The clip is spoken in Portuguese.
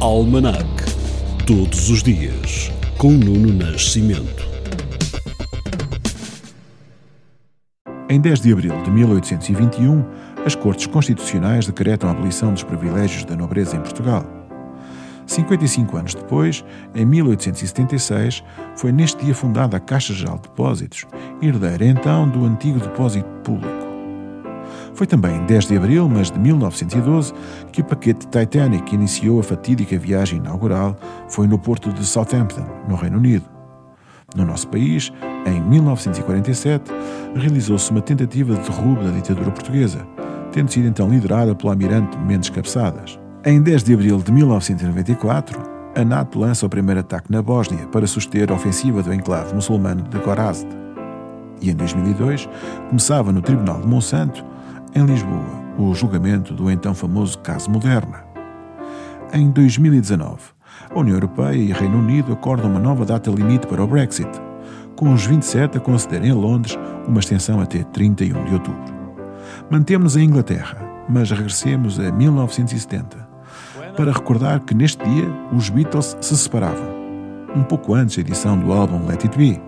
Almanac. Todos os dias, com Nuno Nascimento. Em 10 de abril de 1821, as Cortes Constitucionais decretam a abolição dos privilégios da nobreza em Portugal. 55 anos depois, em 1876, foi neste dia fundada a Caixa Geral de Depósitos, herdeira então do antigo depósito público. Foi também em 10 de abril, mas de 1912, que o paquete Titanic iniciou a fatídica viagem inaugural, foi no porto de Southampton, no Reino Unido. No nosso país, em 1947, realizou-se uma tentativa de derrubo da ditadura portuguesa, tendo sido então liderada pelo almirante Mendes Cabeçadas. Em 10 de abril de 1994, a NATO lança o primeiro ataque na Bósnia para suster a ofensiva do enclave muçulmano de Gorazde. E em 2002, começava no Tribunal de Monsanto em Lisboa, o julgamento do então famoso caso Moderna. Em 2019, a União Europeia e o Reino Unido acordam uma nova data limite para o Brexit, com os 27 a concederem a Londres uma extensão até 31 de outubro. Mantemos a Inglaterra, mas regressemos a 1970, para recordar que neste dia os Beatles se separavam, um pouco antes da edição do álbum Let It Be.